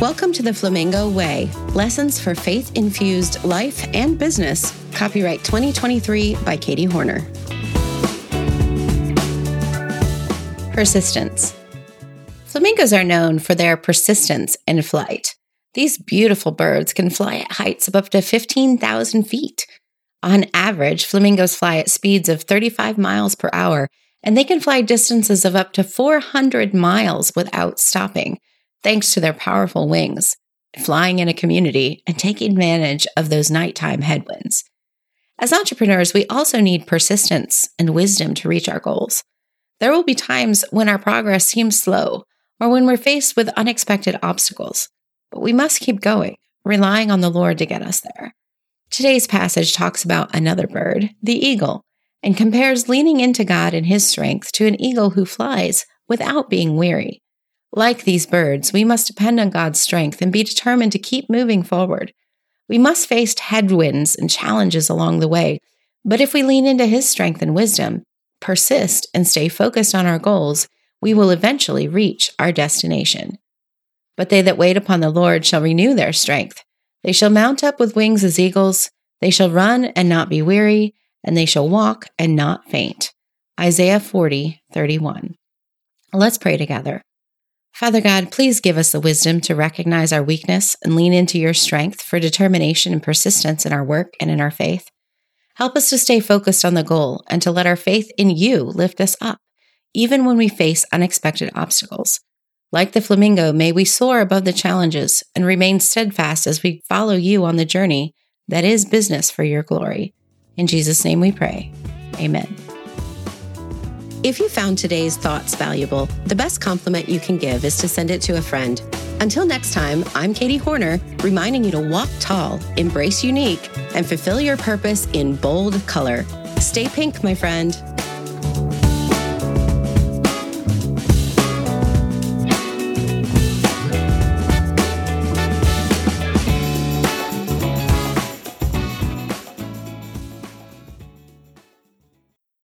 Welcome to the Flamingo Way Lessons for Faith Infused Life and Business. Copyright 2023 by Katie Hornor. Persistence. Flamingos are known for their persistence in flight. These beautiful birds can fly at heights of up to 15,000 feet. On average, flamingos fly at speeds of 35 miles per hour, and they can fly distances of up to 400 miles without stopping, thanks to their powerful wings, flying in a community and taking advantage of those nighttime headwinds. As entrepreneurs, we also need persistence and wisdom to reach our goals. There will be times when our progress seems slow or when we're faced with unexpected obstacles, but we must keep going, relying on the Lord to get us there. Today's passage talks about another bird, the eagle, and compares leaning into God and his strength to an eagle who flies without being weary. Like these birds, we must depend on God's strength and be determined to keep moving forward. We must face headwinds and challenges along the way, but if we lean into his strength and wisdom, persist, and stay focused on our goals, we will eventually reach our destination. But they that wait upon the Lord shall renew their strength. They shall mount up with wings as eagles. They shall run and not be weary, and they shall walk and not faint. Isaiah 40, 31. Let's pray together. Father God, please give us the wisdom to recognize our weakness and lean into your strength for determination and persistence in our work and in our faith. Help us to stay focused on the goal and to let our faith in you lift us up, even when we face unexpected obstacles. Like the flamingo, may we soar above the challenges and remain steadfast as we follow you on the journey that is business for your glory. In Jesus' name we pray. Amen. If you found today's thoughts valuable, the best compliment you can give is to send it to a friend. Until next time, I'm Katie Hornor, reminding you to walk tall, embrace unique, and fulfill your purpose in bold color. Stay pink, my friend.